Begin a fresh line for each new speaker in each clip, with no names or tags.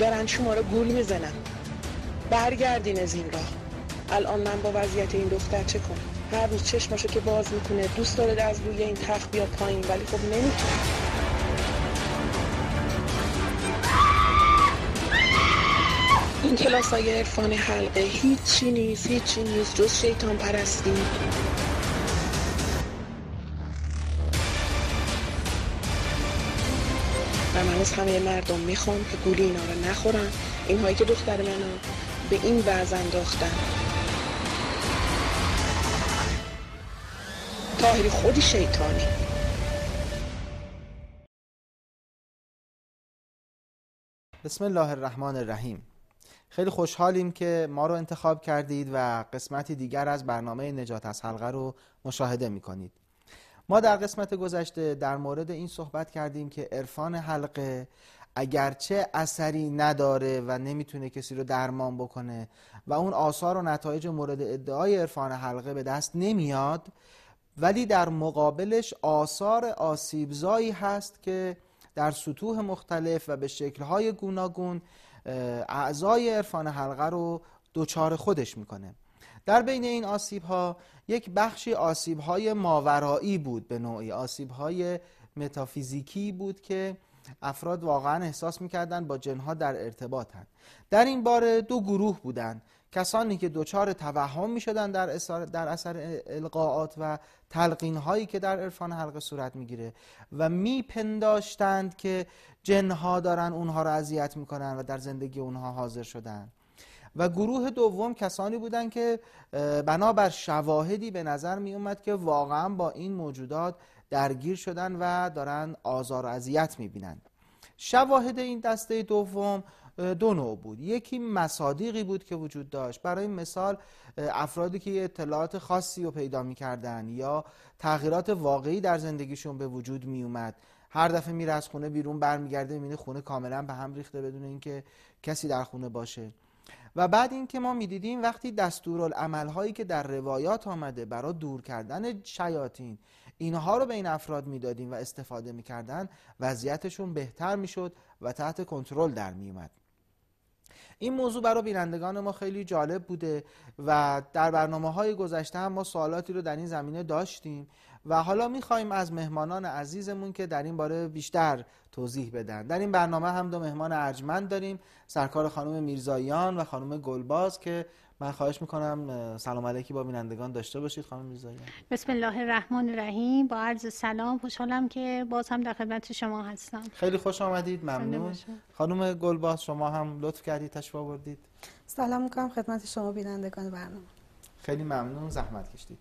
برن شما رو گول می‌زنن. برگردین از این راه. الان من با وضعیت این دختر چه کنم؟ هر روز چشماشو که باز می‌کنه دوست داره از روی این تخت بیاد پایین ولی خب نمی‌تونه. این کلاس های عرفان حلقه هیچی نیست هیچی نیست جز شیطان پرستی. از همه مردم می‌خوام که گولی اینا رو نخورن. اینهایی که دختر منو به این وضع انداختن. تاهری خودی شیطانی.
بسم الله الرحمن الرحیم. خیلی خوشحالیم که ما رو انتخاب کردید و قسمتی دیگر از برنامه نجات از حلقه رو مشاهده می کنید ما در قسمت گذشته در مورد این صحبت کردیم که عرفان حلقه اگرچه اثری نداره و نمی‌تونه کسی رو درمان بکنه و اون آثار و نتایج مورد ادعای عرفان حلقه به دست نمیاد ولی در مقابلش آثار آسیبزایی هست که در سطوح مختلف و به شکلهای گوناگون اعضای عرفان حلقه رو دوچار خودش می‌کنه. در بین این آسیب ها یک بخشی آسیب های ماورایی بود به نوعی آسیب های متافیزیکی بود که افراد واقعا احساس می‌کردن با جنها در ارتباطن در این باره دو گروه بودند. کسانی که دچار توهم می‌شدن در در اثر القاعات و تلقین هایی که در عرفان حلقه صورت می‌گیره و میپنداشتند که جنها دارن اونها رو اذیت می‌کنن و در زندگی اونها حاضر شدن. و گروه دوم کسانی بودند که بنابر شواهدی به نظر می اومد که واقعا با این موجودات درگیر شدن و دارن آزار و اذیت می‌بینند شواهد این دسته دوم دو نوع بود. یکی مصادیقی بود که وجود داشت. برای مثال افرادی که اطلاعات خاصی رو پیدا می‌کردن یا تغییرات واقعی در زندگیشون به وجود می اومد هر دفعه میره از خونه بیرون برمیگرده می‌بینه خونه کاملا به هم ریخته بدون اینکه کسی در خونه باشه. و بعد اینکه ما می‌دیدیم وقتی دستورالعمل هایی که در روایات آمده برای دور کردن شیاطین اینها رو به این افراد می‌دادیم و استفاده می‌کردن وضعیتشون بهتر می‌شد و تحت کنترل در میومد این موضوع برای بینندگان ما خیلی جالب بوده و در برنامه های گذشته هم ما سوالاتی رو در این زمینه داشتیم. و حالا می‌خوایم از مهمانان عزیزمون که در این باره بیشتر توضیح بدن. در این برنامه هم دو مهمان ارجمند داریم سرکار خانم میرزاییان و خانم گلباز که من خواهش می‌کنم سلام علیکی با بینندگان داشته باشید خانم میرزاییان
بسم الله الرحمن الرحیم. با عرض سلام خوشحالم که باز هم در خدمت شما هستم.
خیلی خوش آمدید ممنون. خانم گلباز شما هم لطف کردید تشریف آوردید.
سلام می‌کنم خدمت شما بینندگان برنامه.
خیلی ممنون زحمت کشید.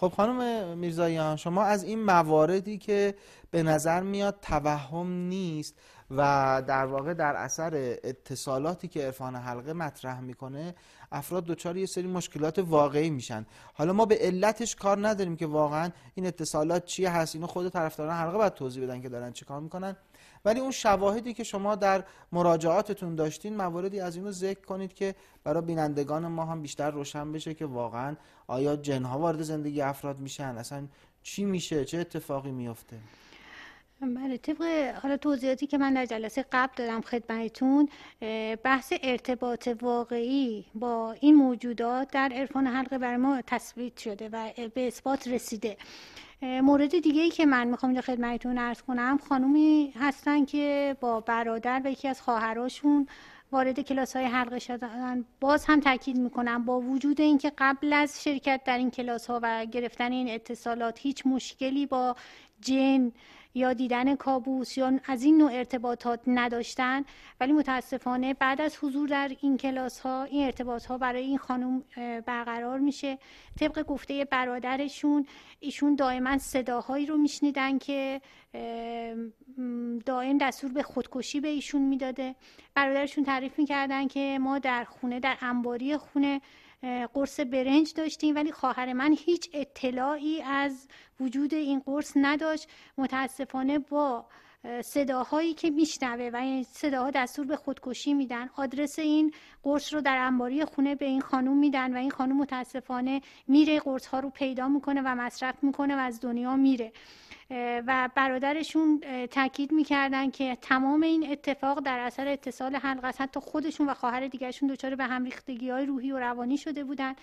خب خانم میرزاییان شما از این مواردی که به نظر میاد توهم نیست و در واقع در اثر اتصالاتی که عرفان حلقه مطرح می‌کنه افراد دچار یه سری مشکلات واقعی میشن. حالا ما به علتش کار نداریم که واقعا این اتصالات چیه هست؟ اینو خود طرفداران حلقه باید توضیح بدن که دارن چه کار می‌کنن. ولی اون شواهدی که شما در مراجعاتتون داشتین مواردی از اینو ذکر کنید که برای بینندگان ما هم بیشتر روشن بشه که واقعا آیا جنها وارد زندگی افراد میشن؟ اصلا چی میشه؟ چه اتفاقی میفته؟
بله طبق حالا توضیحاتی که من در جلسه قبل دادم خدمتتون بحث ارتباط واقعی با این موجودات در عرفان حلقه بر ما تثبیت شده و به اثبات رسیده. مورد دیگه ای که من می‌خوام در خدمتتون ارز کنم خانومی هستن که با برادر و یکی از خواهراشون وارد کلاس های حلقه شدن. باز هم تاکید می‌کنم با وجود اینکه قبل از شرکت در این کلاس ها و گرفتن این اتصالات هیچ مشکلی با جن یا دیدن کابوس یا از این نوع ارتباطات نداشتن. ولی متاسفانه بعد از حضور در این کلاس ها این ارتباط ها برای این خانم برقرار میشه. طبق گفته برادرشون ایشون دائما صداهایی رو میشنیدن که دائم دستور به خودکشی به ایشون می‌داده. برادرشون تعریف می‌کردن که ما در خونه در انباری خونه قرص برنج داشتیم ولی خواهر من هیچ اطلاعی از وجود این قرص نداشت. متاسفانه با صداهایی که میشنوه و این صداها دستور به خودکشی میدن آدرس این قرص رو در انباری خونه به این خانوم میدن و این خانوم متاسفانه میره قرص ها رو پیدا می‌کنه و مصرف می‌کنه و از دنیا میره. و برادرشون تاکید می‌کردن که تمام این اتفاق در اثر اتصال حلقه است حتی خودشون و خواهر دیگرشون دچار به هم ریختگی های روحی و روانی شده بودن.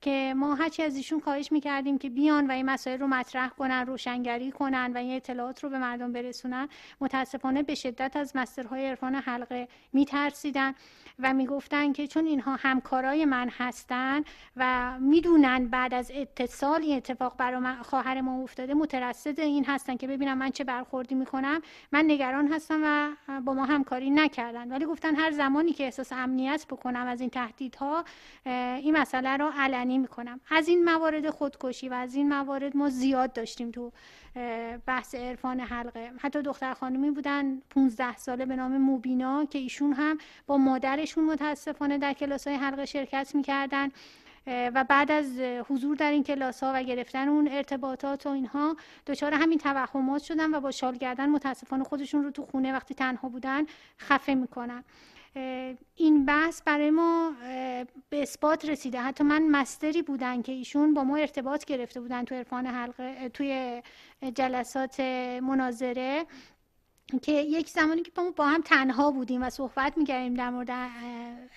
که ما هرچی از ایشون خواهش می‌کردیم که بیان و این مسائل رو مطرح کنن روشنگری کنن و این اطلاعات رو به مردم برسونن متاسفانه به شدت از مسترهای عرفان حلقه میترسیدن و می‌گفتن که چون اینها همکارای من هستن و می‌دونن بعد از اتصال این اتفاق برای خواهر ما افتاده مترصد این هستن که ببینم من چه برخوردی می‌کنم. من نگران هستم و با ما همکاری نکردن. ولی گفتن هر زمانی که احساس امنیت بکنم از این تهدیدها این مسئله رو علنی می‌کنم. از این موارد خودکشی و از این موارد ما زیاد داشتیم تو بحث عرفان حلقه. حتی دختر خانمی بودن 15 ساله به نام موبینا که ایشون هم با مادرشون متاسفانه در کلاس های حلقه شرکت می‌کردن. و بعد از حضور در این کلاس ها و گرفتن اون ارتباطات و اینها دچار همین توهمات شدن و با شال گردن متاسفانه خودشون رو تو خونه وقتی تنها بودن خفه می‌کنن. این بحث برای ما به اثبات رسیده. حتی من مستری بودن که ایشون با ما ارتباط گرفته بودن تو عرفان حلقه توی جلسات مناظره. که یک زمانی که با هم تنها بودیم و صحبت می‌کردیم در مورد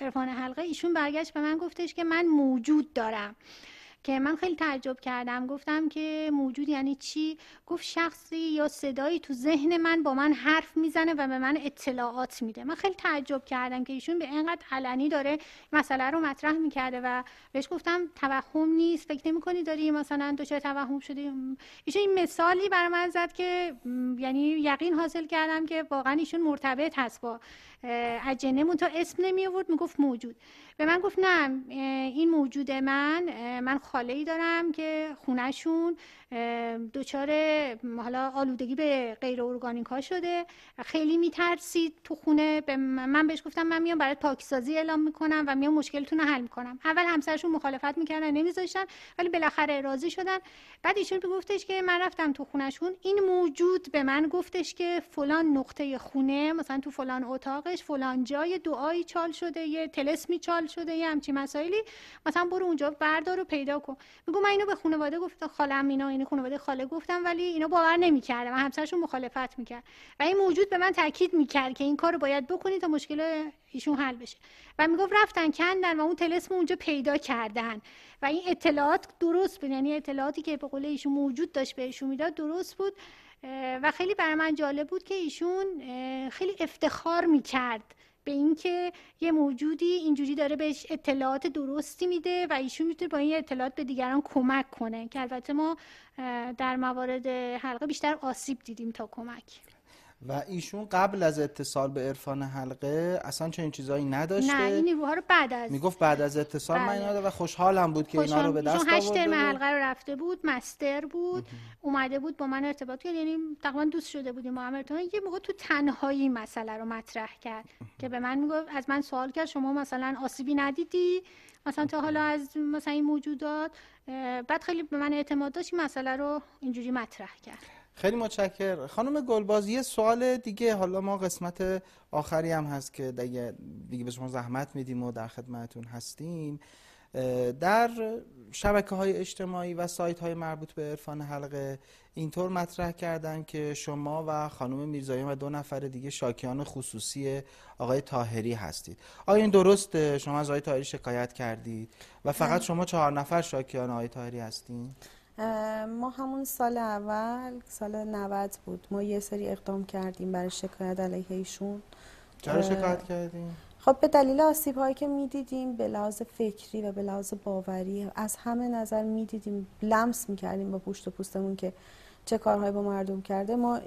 عرفان حلقه ایشون برگشت به من گفتش که من موجود دارم. که من خیلی تعجب کردم. گفتم که موجود یعنی چی؟ گفت شخصی یا صدایی تو ذهن من با من حرف می‌زنه و به من اطلاعات میده. من خیلی تعجب کردم که ایشون به اینقدر علنی داره مسئله رو مطرح می‌کرده و بهش گفتم توهم نیست فکر نمی‌کنی داری مثلا دچار توهم شدی؟ ایشون این مثالی برای من زد که یعنی یقین حاصل کردم که واقعا ایشون مرتبط هست با اجنه تا اسم نمی آورد می‌گفت موجود. به من گفت نه این موجود من من خاله ای دارم که خونهشون دچار حالا آلودگی به غیر ارگانیک ها شده. خیلی میترسید تو خونه به من بهش گفتم من میام برای پاکسازی اعلام می‌کنم و میام مشکلتون رو حل می‌کنم. اول همسرشون مخالفت می‌کردن نمیذاشتن ولی بالاخره راضی شدن. بعد ایشون گفتش که من رفتم تو خونهشون این موجود به من گفتش که فلان نقطه خونه مثلا تو فلان اتاقش فلان جای دعایی چال شده یه تلسمی چال شده یه همچی مسائلی. مثلا برو اونجا بردار و پیدا کن. میگم من اینو به خانواده گفتم خالم اینا این خانواده خاله گفتم ولی اینا باور نمی‌کردن و همسرشون مخالفت می‌کرد. و این موجود به من تاکید می‌کرد که این کارو باید بکنی تا مشکل ایشون حل بشه. و می‌گفت رفتن کندن و اون تلسم اونجا پیدا کردن. و این اطلاعات درست بود. یعنی اطلاعاتی که به قول ایشون موجود داشت بهشون می‌داد درست بود. و خیلی برای من جالب بود که ایشون خیلی افتخار می‌کرد به اینکه یه موجودی اینجوری داره بهش اطلاعات درستی میده و ایشون می‌تونه با این اطلاعات به دیگران کمک کنه که البته ما در موارد حلقه بیشتر آسیب دیدیم تا کمک.
و ایشون قبل از اتصال به عرفان حلقه اصلا چنین چیزایی نداشته.
نه این نیروها رو بعد از
می‌گفت بعد از اتصال بله. من اینا و خوشحالم بود که اینا رو به دست آورده
ترم حلقه رو رفته بود مستر بود اومده بود با من ارتباط کرد یعنی تقریبا دوست شده بودیم هم ارتباط. یه موقع تو تنهایی مسئله رو مطرح کرد که به من می‌گفت از من سوال کرد شما مثلا آسیبی ندیدی؟ مثلا تا حالا از مثلا این موجودات بعد خیلی به من اعتماد داشت مسئله رو اینجوری مطرح کرد.
خیلی متشکر خانم گلباز یه سوال دیگه. حالا ما قسمت آخری هم هست که دیگه, دیگه به شما زحمت میدیم و در خدمتون هستیم. در شبکه های اجتماعی و سایت های مربوط به عرفان حلقه اینطور مطرح کردن که شما و خانم میرزایی و دو نفر دیگه شاکیان خصوصی آقای تاهری هستید. آیا این درست شما از آقای تاهری شکایت کردید و فقط شما چهار نفر شاکیان آقای تاهری هستین؟
ما همون سال اول سال 90 بود. ما یه سری اقدام کردیم برای شکایت علیه ایشون.
چرا شکایت کردیم؟
خب به دلیل آسیب هایی که می‌دیدیم به لحاظ فکری و به لحاظ باوری از همه نظر می‌دیدیم لمس می‌کردیم با پوشت و پوستمون که چه کارهایی با مردم کرده. ما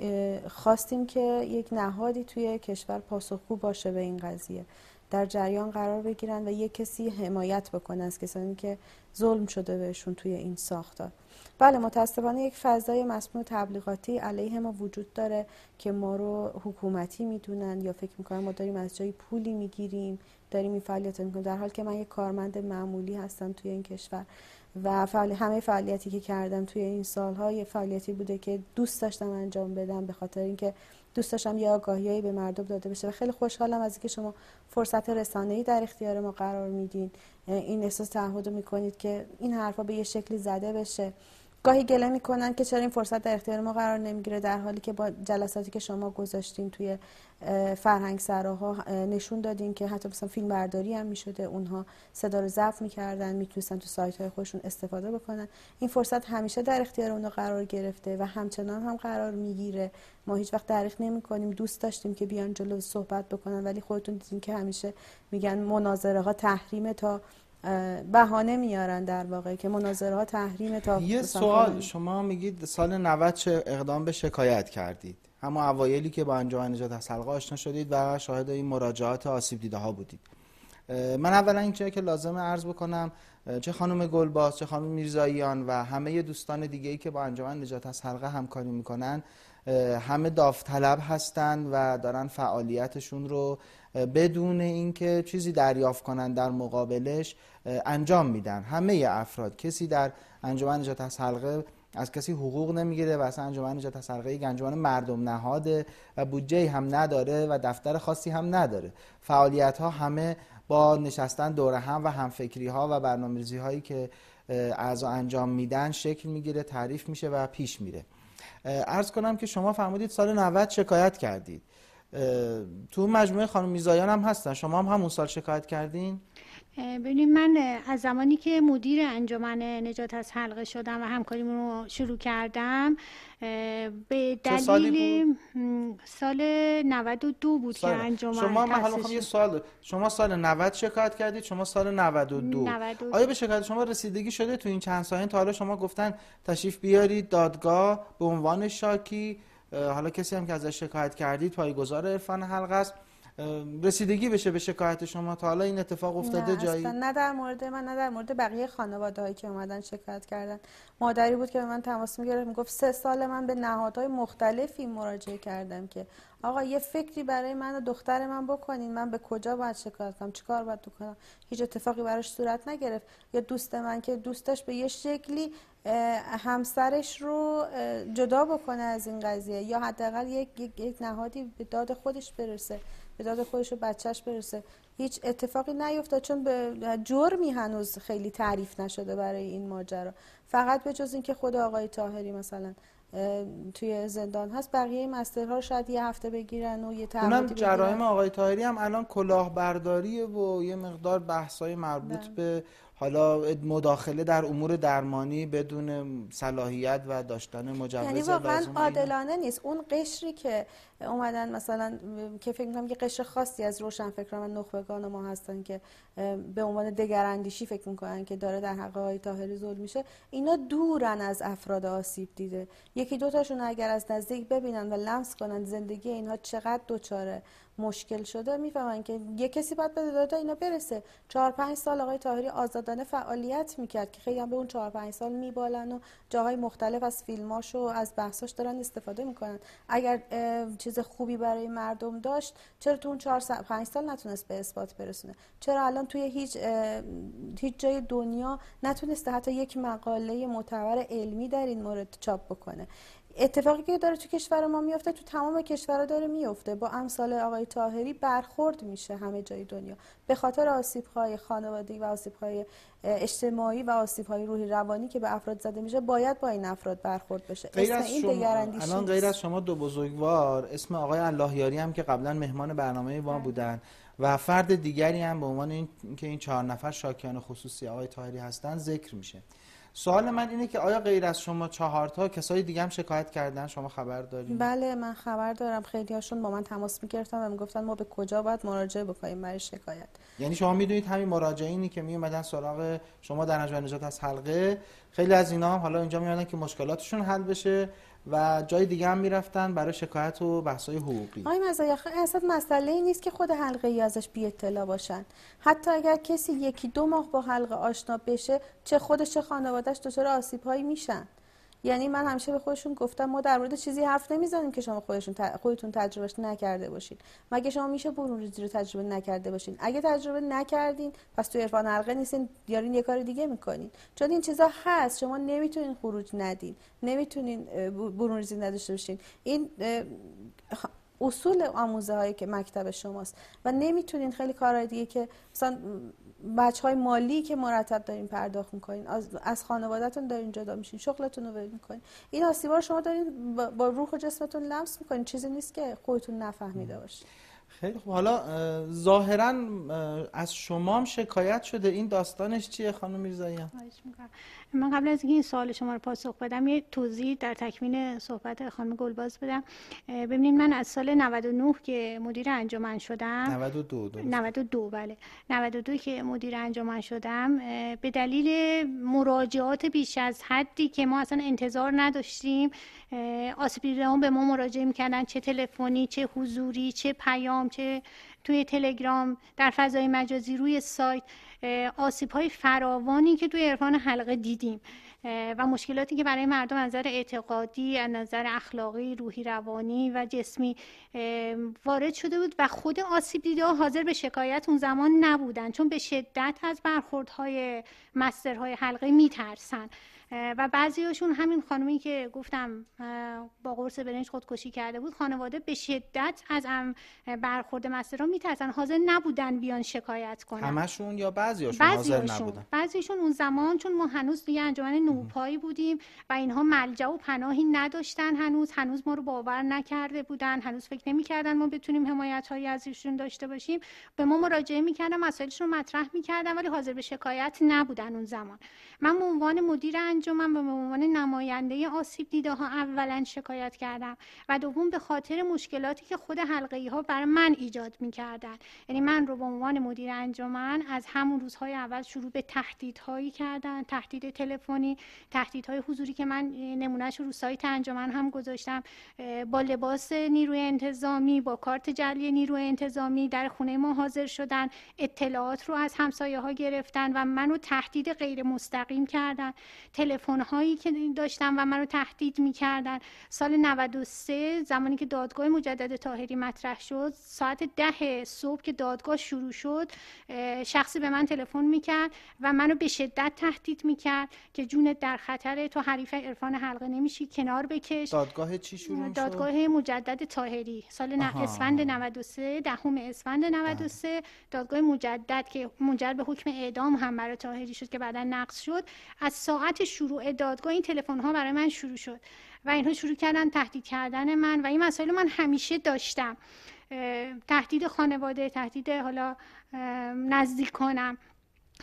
خواستیم که یک نهادی توی کشور پاسخگو باشه به این قضیه. در جریان قرار بگیرن و یک کسی حمایت بکنه از کسانی که ظلم شده بهشون توی این ساختار. بله متاسفانه یک فضای مسموع تبلیغاتی علیه ما وجود داره که ما رو حکومتی می‌دونن یا فکر می‌کنن ما داریم از جایی پولی می‌گیریم داریم این فعالیت می‌کنیم. در حال که من یک کارمند معمولی هستم توی این کشور و فعال همه فعالیتی که کردم توی این سالها یه فعالیتی بوده که دوست داشتم انجام بدم به خاطر اینکه دوست داشتم یه آگاهیایی به مردم داده بشه و خیلی خوشحالم از اینکه شما فرصت رسانه‌ای در اختیار ما قرار میدین. این احساس تعهد می‌کنید که این حرفا به یه شکلی زده بشه. گاهی گله می‌کنن که چرا این فرصت در اختیار ما قرار نمی‌گیره در حالی که با جلساتی که شما گذاشتین توی فرهنگ سراها نشون دادین که حتی مثلا فیلم برداری هم می‌شده اونها صدا رو ضبط می‌کردن می‌تونستن تو سایت های خودشون استفاده بکنن. این فرصت همیشه در اختیار اونها قرار گرفته و همچنان هم قرار می‌گیره. ما هیچ وقت تعریف نمی کنیم دوست داشتیم که بیان جلو صحبت بکنن ولی خودتون دیدین که همیشه میگن مناظره ها تحریم تا بهانه میارن در واقع که مناظره ها تحریم تا
یه سوال شما میگید سال 90 چه اقدام به شکایت کردید. اما اوایلی که با انجمن نجات از حلقه آشنا شدید و شاهد این مراجعات آسیب دیده ها بودید من اولا این که لازمه عرض بکنم چه خانم گلباز چه خانم میرزاییان و همه دوستان دیگه ای که با انجمن نجات از حلقه همکاری می‌کنن همه داوطلب هستند و دارن فعالیتشون رو بدون اینکه چیزی دریافت کنن در مقابلش انجام میدن. همه افراد کسی در انجمن نجات از حلقه از کسی حقوق نمی‌گیره و اصلا انجمن نجات از حلقه یک انجمن مردم نهاده و بودجه هم نداره و دفتر خاصی هم نداره. فعالیت ها همه با نشستن دور هم و همفکری ها و برنامه‌ریزی هایی که اعضا انجام میدن شکل می‌گیره تعریف میشه و پیش میره. ارز کنم که شما فرمودید سال 90 شکایت کردید. تو مجموعه خانم میزایان هم هستن. شما هم همون سال شکایت کردین؟
ببینید من از زمانی که مدیر انجمن نجات از حلقه شدم و همکاریمون رو شروع کردم به دلیل سال 92 بود که انجمن
شما من حالا یه سوال شما سال 90 شکایت کردید شما سال 92 92 آیا به شکایت شما رسیدگی شده تو این چند سال تا حالا شما گفتن تشریف بیارید دادگاه به عنوان شاکی حالا کسی هم که ازش شکایت کردید پایگزار عرفان حلقه است. رسیدگی بشه به شکایت شما تا حالا این اتفاق افتاده
نه
جایی؟
نه در مورد من نه در مورد بقیه خانواده هایی که اومدن شکایت کردن. مادری بود که به من تماس می‌گرفت می‌گفت سه سال من به نهادهای مختلفی مراجعه کردم که آقا یه فکری برای من و دختر من بکنین من به کجا باید شکایت کنم؟ چیکار باید کنم هیچ اتفاقی براش صورت نگرفت. یا دوست من که دوستش به یه شکلی همسرش رو جدا بکنه از این قضیه یا حداقل یک،, یک،, یک نهادی به داد خودش برسه. به داد خودش و بچهش برسه. هیچ اتفاقی نیفتاد چون به جرمی هنوز خیلی تعریف نشده برای این ماجرا. فقط به جز اینکه خود آقای تاهری مثلا توی زندان هست بقیه مسترها رو شاید یه هفته بگیرن و یه
اونم جرایم آقای تاهری هم الان کلاهبرداریه و یه مقدار بحثای مربوط بله. به حالا مداخله در امور درمانی بدون صلاحیت و داشتن مجوز
یعنی واقعا عادلانه نیست. اون قشری که اومدن مثلا که فکر می‌کنم یه قشر خاصی از روشنفکران و نخبگان ما هستن که به عنوان دگراندیشی فکر می‌کنن که داره در حق آقای طاهری ظلم میشه اینا دورن از افراد آسیب دیده. یکی دوتاشون اگر از نزدیک ببینن و لمس کنن زندگی اینها چقدر دوچاره. مشکل شده می‌فهمن که یه کسی باید به داده اینا برسه. چهار پنج سال آقای تاهری آزادانه فعالیت می‌کرد که خیلی هم به اون چهار پنج سال میبالن و جاهای مختلف از فیلماش و از بحثاش دارن استفاده می‌کنن. اگر چیز خوبی برای مردم داشت چرا تو اون چهار پنج سال نتونست به اثبات برسونه؟ چرا الان توی هیچ هیچ جای دنیا نتونسته حتی یک مقاله معتبر علمی در این مورد چاپ بکنه؟ اتفاقی که داره تو کشور ما میفته تو تمام کشورها داره میفته با امثال آقای تاهری برخورد میشه همه جای دنیا. به خاطر آسیب های خانوادگی و آسیب های اجتماعی و آسیب های روحی روانی که به افراد زده میشه باید با این افراد برخورد بشه.
غیر از این شما الان غیر از شما دو بزرگوار اسم آقای اللهیاری هم که قبلا مهمان برنامه ما بله. بودن و فرد دیگری هم به عنوان این که این چهار نفر شاکیان خصوصی آقای تاهری هستن ذکر میشه. سوال من اینه که آیا غیر از شما چهار تا کسای دیگه هم شکایت کردن؟ شما خبر دارید
بله من خبر دارم. خیلی هاشون با من تماس می‌گرفتن و می‌گفتن ما به کجا باید مراجعه بکنیم برای شکایت.
یعنی شما می‌دونید همین مراجعینی که میومدن سراغ شما در انجام نجات از حلقه. خیلی از اینا هم حالا اینجا میادن که مشکلاتشون حل بشه. و جای دیگه هم می‌رفتن برای شکایت و بحث‌های حقوقی.
آقای مزایخ اصلا مسئله ای نیست که خود حلقه ای ازش بی اطلاع باشن. حتی اگر کسی یکی دو ماه با حلقه آشنا بشه چه خودش چه خانوادهش دچار آسیب هایی میشن. یعنی من همیشه به خودشون گفتم ما در مورد چیزی حرف نمی‌زنیم که شما خودشون خودتون تجربهش نکرده باشین. مگه شما میشه برون ریزی رو تجربه نکرده باشین؟ اگه تجربه نکردین پس تو عرفان حلقه نیستین یارین یه کار دیگه می‌کنین. چون این چیزا هست شما نمی‌تونین خروج ندین نمی‌تونین برون ریزی نداشته باشین. این اصول آموزه هایی که مکتب شماست و نمی‌تونین خیلی کارهای دیگه که مثلا بچه های مالی که مرتب دارین پرداخت می‌کنین از, از خانوادهتون دارین جدا میشین شغلتون رو ول می‌کنین. این آسیبا رو شما دارین با روح و جسمتون لمس می‌کنین. چیزی نیست که خودتون نفهمیده باشین.
خیلی خوب. حالا ظاهرا از شما هم شکایت شده. این داستانش چیه خانم میرزایی؟
من قبل از اینکه این سوال شما رو پاسخ بدم یه توضیح در تکمیل صحبت خانم گلباز بدم. ببینید من از سال 99 که مدیر انجمن شدم
92
92 بله. 92 که مدیر انجمن شدم به دلیل مراجعات بیش از حدی که ما اصلا انتظار نداشتیم آسیب به ما مراجعه می‌کردن چه تلفنی چه حضوری چه پیام چه توی تلگرام در فضای مجازی روی سایت آسیب های فراوانی که توی عرفان حلقه دیدیم. و مشکلاتی که برای مردم از نظر اعتقادی از نظر اخلاقی روحی روانی و جسمی وارد شده بود و خود آسیب دیده حاضر به شکایت اون زمان نبودن چون به شدت از برخوردهای مسترهای حلقه میترسن. و بعضیاشون همین خانمی که گفتم با قرص برنج خودکشی کرده بود خانواده به شدت از برخورد مسئله میترسن. حاضر نبودن بیان شکایت کنن.
همشون یا بعضیاشون حاضر نبودن؟
بعضیشون اون زمان چون ما هنوز توی انجمن نوپایی بودیم و اینها ملجا و پناهی نداشتن هنوز. هنوز ما رو باور نکرده بودن. هنوز فکر نمی‌کردن ما بتونیم حمایت هایی از ایشون داشته باشیم. به ما مراجعه می‌کردن مسائلشون رو مطرح می‌کردن ولی حاضر به شکایت نبودن اون زمان. من به عنوان مدیر انجمن به عنوان نماینده آسیب دیده ها اولا شکایت کردم و دوم به خاطر مشکلاتی که خود حلقه ها برای من ایجاد می‌کردن یعنی من رو به عنوان مدیر انجمن از همون روزهای اول شروع به تهدیدهایی کردن تهدید تلفنی تهدیدهای حضوری که من نمونهش رو سایت انجمن هم گذاشتم با لباس نیروی انتظامی با کارت جلی نیروی انتظامی در خونه ما حاضر شدن اطلاعات رو از همسایه ها گرفتن و منو تهدید غیر مستقیم کردن. تلفن هایی که داشتم و منو تهدید می‌کردن. سال 93 زمانی که دادگاه مجدد تاهری مطرح شد ساعت ده صبح که دادگاه شروع شد شخصی به من تلفن می‌کرد و منو به شدت تهدید می‌کرد که جونت در خطره تو حریف عرفان حلقه نمیشی کنار بکش.
دادگاه چی شروع شد؟
دادگاه مجدد تاهری سال اسفند 93 دهم اسفند 93 دادگاه مجدد که منجر به حکم اعدام هم برای تاهری شد که بعدا نقض شد. از ساعت شروع دادگاه این تلفن ها برای من شروع شد و اینها شروع کردن تهدید کردن من و این مسائل من همیشه داشتم. تهدید خانواده تهدید حالا نزدیکانم.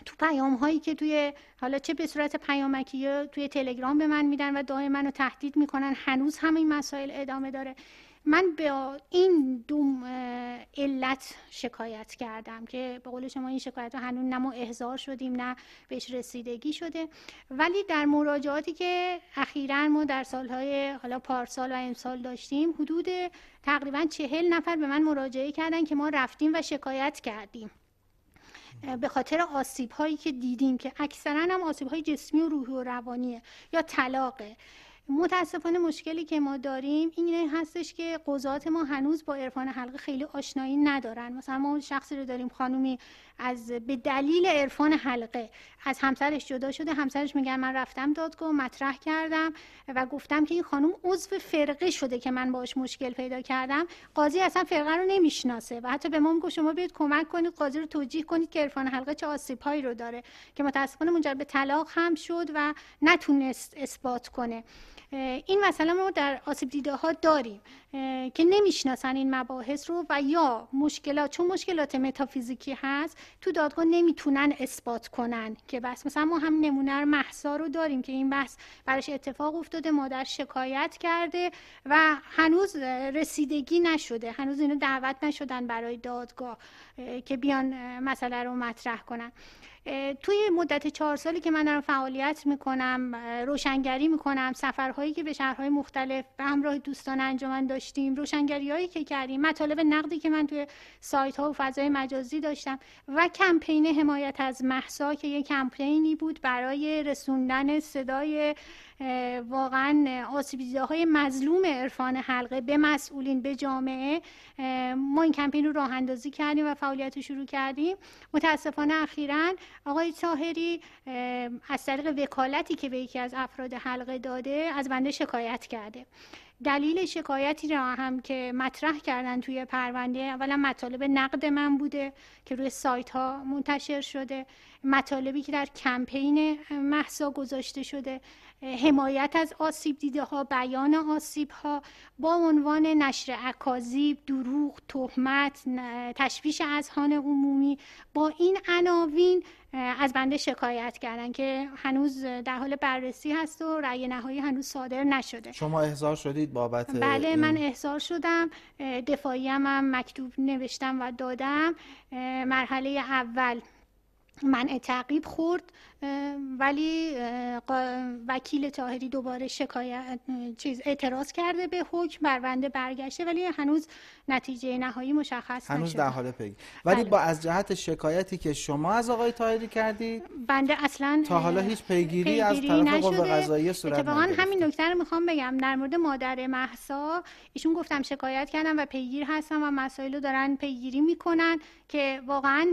تو پیام هایی که توی حالا چه به صورت پیامکی یا توی تلگرام به من میدن و دائما منو تهدید می‌کنن هنوز همین مسائل ادامه داره. من به این دو علت شکایت کردم که به قول شما این شکایت هنوز نه ما احضار شدیم نه بهش رسیدگی شده. ولی در مراجعاتی که اخیرا ما در سالهای حالا پارسال و امسال داشتیم حدود تقریبا چهل نفر به من مراجعه کردن که ما رفتیم و شکایت کردیم. به خاطر آسیب هایی که دیدیم که اکثرا هم آسیب های جسمی و روحی و روانیه یا طلاقه. متاسفانه مشکلی که ما داریم این هستش که قضات ما هنوز با عرفان حلقه خیلی آشنایی ندارن. مثلا ما شخصی رو داریم خانومی از به دلیل عرفان حلقه. از همسرش جدا شده. همسرش میگن من رفتم دادگاه مطرح کردم و گفتم که این خانم عضو فرقه شده که من باش مشکل پیدا کردم. قاضی اصلا فرقه رو نمی‌شناسه و حتی به ما میگه شما بیاید کمک کنید قاضی رو توجیه کنید که عرفان حلقه چه آسیبهایی رو داره که متاسفانه منجر به طلاق هم شد و نتونست اثبات کنه. این مسئله ما در آسیب دیده ها داریم. که نمی‌شناسن این مباحث رو و یا مشکلات چون مشکلات متافیزیکی هست تو دادگاه نمی‌تونن اثبات کنن که بس. مثلا ما هم نمونه محسا رو داریم که این بحث براش اتفاق افتاده مادر شکایت کرده و هنوز رسیدگی نشده. هنوز اینو دعوت نشدن برای دادگاه که بیان مسئله رو مطرح کنن. توی مدت چهار سالی که من دارم فعالیت می‌کنم روشنگری می‌کنم سفرهایی که به شهرهای مختلف به همراه دوستان انجمن داشتیم روشنگری هایی که کردیم مطالب نقدی که من توی سایت ها و فضای مجازی داشتم و کمپین حمایت از محسا که یک کمپینی بود برای رسوندن صدای واقعا آسیب های مظلوم عرفان حلقه به مسئولین به جامعه. ما این کمپین رو راه اندازی کردیم و فعالیت رو شروع کردیم. متاسفانه اخیرا آقای تاهری از طریق وکالتی که به یکی از افراد حلقه داده از بنده شکایت کرده. دلیل شکایتی را هم که مطرح کردن توی پرونده اولا مطالب نقد من بوده که روی سایت ها منتشر شده مطالبی که در کمپین محسا گذاشته شده. حمایت از آسیب دیده ها بیان آسیب ها با عنوان نشر اکاذیب دروغ تهمت تشویش اذهان عمومی با این عناوین از بنده شکایت کردن که هنوز در حال بررسی هست و رأی نهایی هنوز صادر نشده.
شما احضار شدید بابت
بله این... من احضار شدم. دفاعی هم مکتوب نوشتم و دادم. مرحله اول. من تعقیب خورد ولی وکیل تاهری دوباره شکایت چیز اعتراض کرده به حکم برونده برگشته ولی هنوز نتیجه نهایی مشخص
هنوز در حال پیگیری. ولی بله. با از جهت شکایتی که شما از آقای تاهری کردید
بنده اصلا
تا حالا هیچ پیگیری, از طرف قوه قضاییه صورت
اتفاقا همین نکته رو می‌خوام بگم. در مورد مادر محسا ایشون گفتم شکایت کردم و پیگیر هستم و مسائل رو دارن پیگیری می‌کنن که واقعا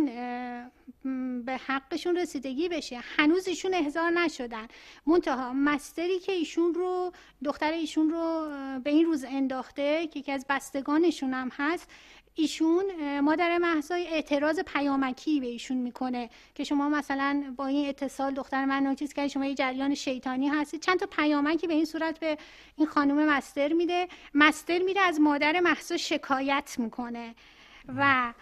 به حقشون رسیدگی بشه. هنوز ایشون احضار نشدن. منتها مستری که ایشون رو دختر ایشون رو به این روز انداخته که یکی از بستگانشون هم هست ایشون مادر محضای اعتراض پیامکی به ایشون می‌کنه که شما مثلا با این اتصال دختر من چیز که شما یه جریان شیطانی هستی چند تا پیامکی به این صورت به این خانم مستر میده. مستر میره از مادر محضا شکایت می‌کنه و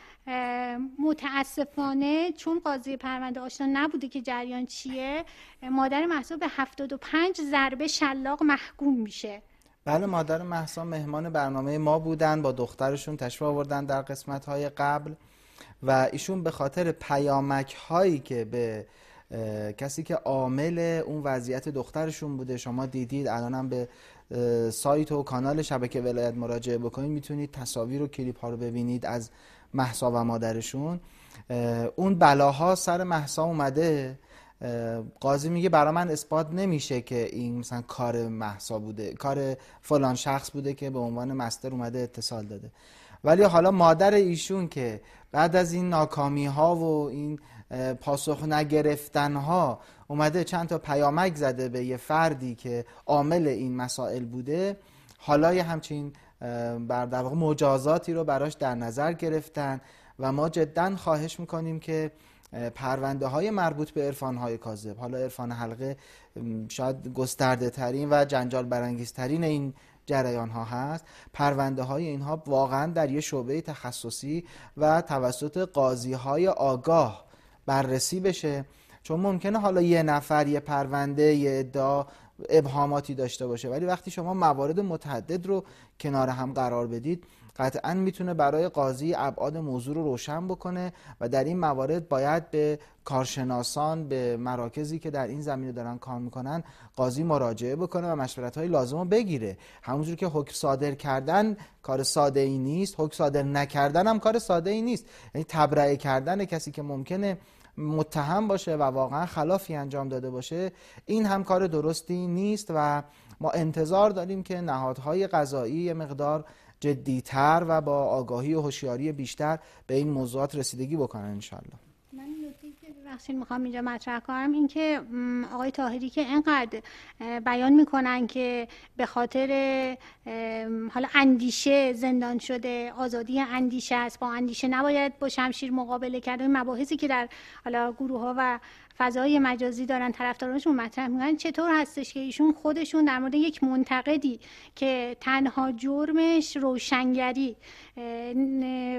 متاسفانه چون قاضی پرونده آشنا نبوده که جریان چیه مادر محسا به 75 ضربه شلاق محکوم میشه.
بله مادر محسا مهمان برنامه ما بودن با دخترشون تشریف آوردن در قسمت های قبل و ایشون به خاطر پیامک هایی که به کسی که عامل اون وضعیت دخترشون بوده شما دیدید الانم به سایت و کانال شبکه ولایت مراجعه بکنید می‌تونید تصاویر و کلیپ ها رو ببینید از محسا و مادرشون اون بلاها سر محسا اومده. قاضی میگه برا من اثبات نمیشه که این مثلا کار محسا بوده کار فلان شخص بوده که به عنوان مستر اومده اتصال داده. ولی حالا مادر ایشون که بعد از این ناکامی ها و این پاسخ نگرفتن ها اومده چند تا پیامک زده به یه فردی که عامل این مسائل بوده حالا یه همچین بر در واقع مجازاتی رو براش در نظر گرفتن و ما جدا خواهش می‌کنیم که پرونده های مربوط به عرفان های کاذب حالا عرفان حلقه شاید گسترده ترین و جنجال برانگیز ترین این جریان ها هست. پرونده های اینها واقعا در یه شعبه تخصصی و توسط قاضی های آگاه بررسی بشه. چون ممکنه حالا یه نفر یه پرونده یه ادعا ابهاماتی داشته باشه. ولی وقتی شما موارد متعدد رو کنار هم قرار بدید قطعا می‌تونه برای قاضی ابعاد موضوع رو روشن بکنه و در این موارد باید به کارشناسان به مراکزی که در این زمینه دارن کار می‌کنن قاضی مراجعه بکنه و مشورت های لازم رو بگیره. همونجور که حکم صادر کردن کار ساده ای نیست حکم صادر نکردن هم کار ساده ای نیست. یعنی تبرئه کردن کسی که ممکنه متهم باشه و واقعا خلافی انجام داده باشه این هم کار درستی نیست و ما انتظار داریم که نهادهای قضایی مقدار جدیتر و با آگاهی و هوشیاری بیشتر به این موضوعات رسیدگی بکنن انشالله
بخشین می‌خوام اینجا مطرح کنم. این که آقای تاهری که اینقدر بیان می‌کنن که به خاطر حالا اندیشه زندان شده آزادی اندیشه است با اندیشه نباید با شمشیر مقابله کرد. مباحثی که در حالا گروه ها و فضای مجازی دارن طرفدارانشون مطرح می‌کنن. چطور هستش که ایشون خودشون در مورد یک منتقدی که تنها جرمش روشنگری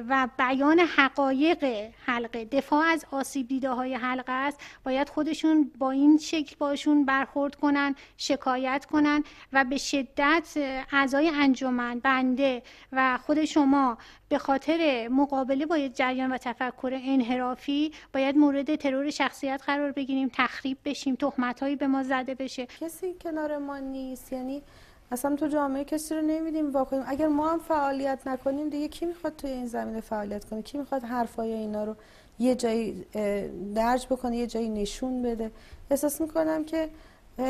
و بیان حقایق حلقه دفاع از آسیب دیده های حلقه است باید خودشون با این شکل باشون برخورد کنن شکایت کنن و به شدت اعضای انجمن بنده و خود شما به خاطر مقابله با جریان و تفکر انحرافی باید مورد ترور شخصیت قرار بگیریم تخریب بشیم تهمت هایی به ما زده بشه.
کسی کنار ما نیست یعنی اصلا تو جامعه کسی رو نمیدیم واکنیم اگر ما هم فعالیت نکنیم دیگه کی می‌خواد توی این زمینه فعالیت کنه؟ کی می‌خواد حرفای اینا رو یه جایی درج بکنه یه جایی نشون بده؟ احساس می‌کنم که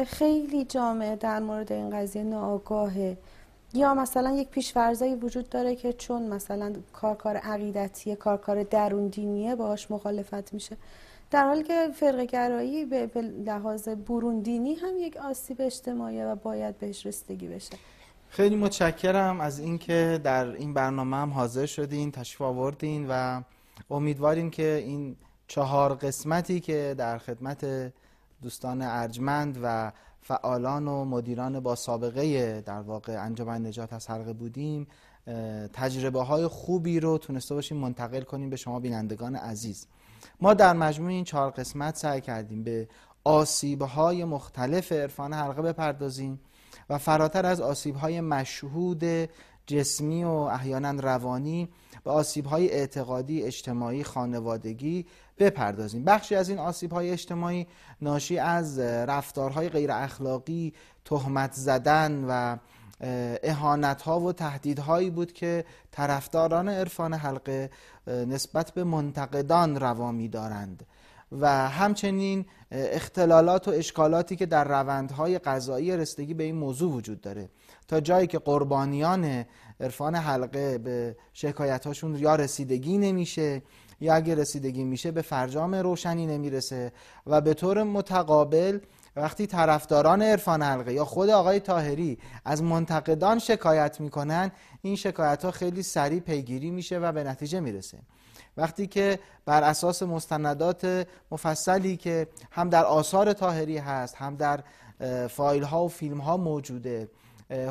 خیلی جامعه در مورد این قضیه ناآگاهه. یا مثلا یک پیشورزایی وجود داره که چون مثلا کارکار عقیدتیه کارکار درون دینیه باهاش مخالفت میشه. در حالی که فرقه گرایی به لحاظ برون دینی هم یک آسیب اجتماعی و باید بهش رسیدگی بشه.
خیلی متشکرم از اینکه در این برنامه هم حاضر شدین تشریف آوردین و امیدواریم که این چهار قسمتی که در خدمت دوستان ارجمند و فعالان و مدیران با سابقه در واقع انجمن نجات از حلقه بودیم تجربه های خوبی رو تونسته باشیم منتقل کنیم به شما بینندگان عزیز. ما در مجموع این چهار قسمت سعی کردیم به آسیب های مختلف عرفان حلقه بپردازیم و فراتر از آسیب های مشهود جسمی و احیانا روانی به آسیب های اعتقادی اجتماعی خانوادگی بپردازیم. بخشی از این آسیب های اجتماعی ناشی از رفتارهای غیر اخلاقی تهمت زدن و اهانت ها و تهدیدهایی بود که طرفداران عرفان حلقه نسبت به منتقدان روا دارند و همچنین اختلالات و اشکالاتی که در روندهای قضایی رسیدگی به این موضوع وجود داره. تا جایی که قربانیان عرفان حلقه به شکایتهاشون یا رسیدگی نمیشه یا اگه رسیدگی میشه به فرجام روشنی نمی‌رسه و به طور متقابل وقتی طرفداران عرفان حلقه یا خود آقای تاهری از منتقدان شکایت می‌کنن این شکایت ها خیلی سریع پیگیری میشه و به نتیجه می‌رسه. وقتی که بر اساس مستندات مفصلی که هم در آثار تاهری هست هم در فایل ها و فیلم ها موجوده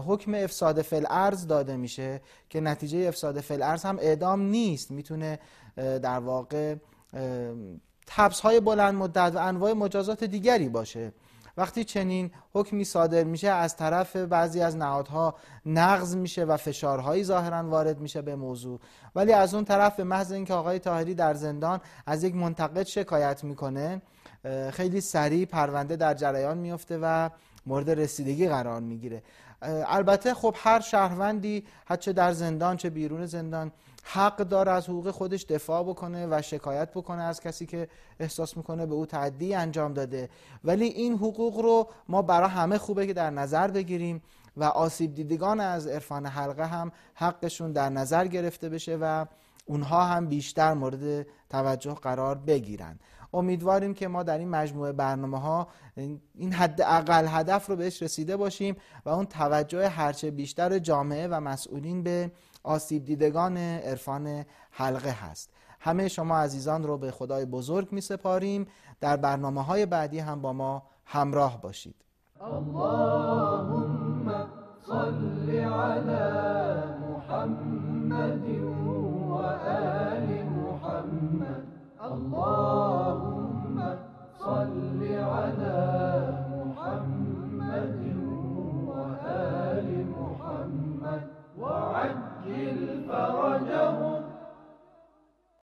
حکم افساد فل ارز داده میشه که نتیجه افساد فل ارز هم اعدام نیست. می‌تونه در واقع تبس های بلند مدت و انواع مجازات دیگری باشه. وقتی چنین حکمی صادر میشه از طرف بعضی از نهادها نقض میشه و فشارهایی ظاهرا وارد میشه به موضوع. ولی از اون طرف به محض اینکه آقای تاهری در زندان از یک منتقد شکایت می‌کنه خیلی سریع پرونده در جریان میفته و مورد رسیدگی قرار می‌گیره. البته خب هر شهروندی چه در زندان چه بیرون زندان حق داره از حقوق خودش دفاع بکنه و شکایت بکنه از کسی که احساس می‌کنه به او تعدی انجام داده. ولی این حقوق رو ما برای همه خوبه که در نظر بگیریم و آسیب دیدگان از عرفان حلقه هم حقشون در نظر گرفته بشه و اونها هم بیشتر مورد توجه قرار بگیرن. امیدواریم که ما در این مجموعه برنامه ها این حد اقل هدف رو بهش رسیده باشیم و اون توجه هرچه بیشتر جامعه و مسئولین به آسیب دیدگان عرفان حلقه هست. همه شما عزیزان رو به خدای بزرگ می سپاریم. در برنامه های بعدی هم با ما همراه باشید. اللهم صل على محمد و آل محمد. اللهم صل على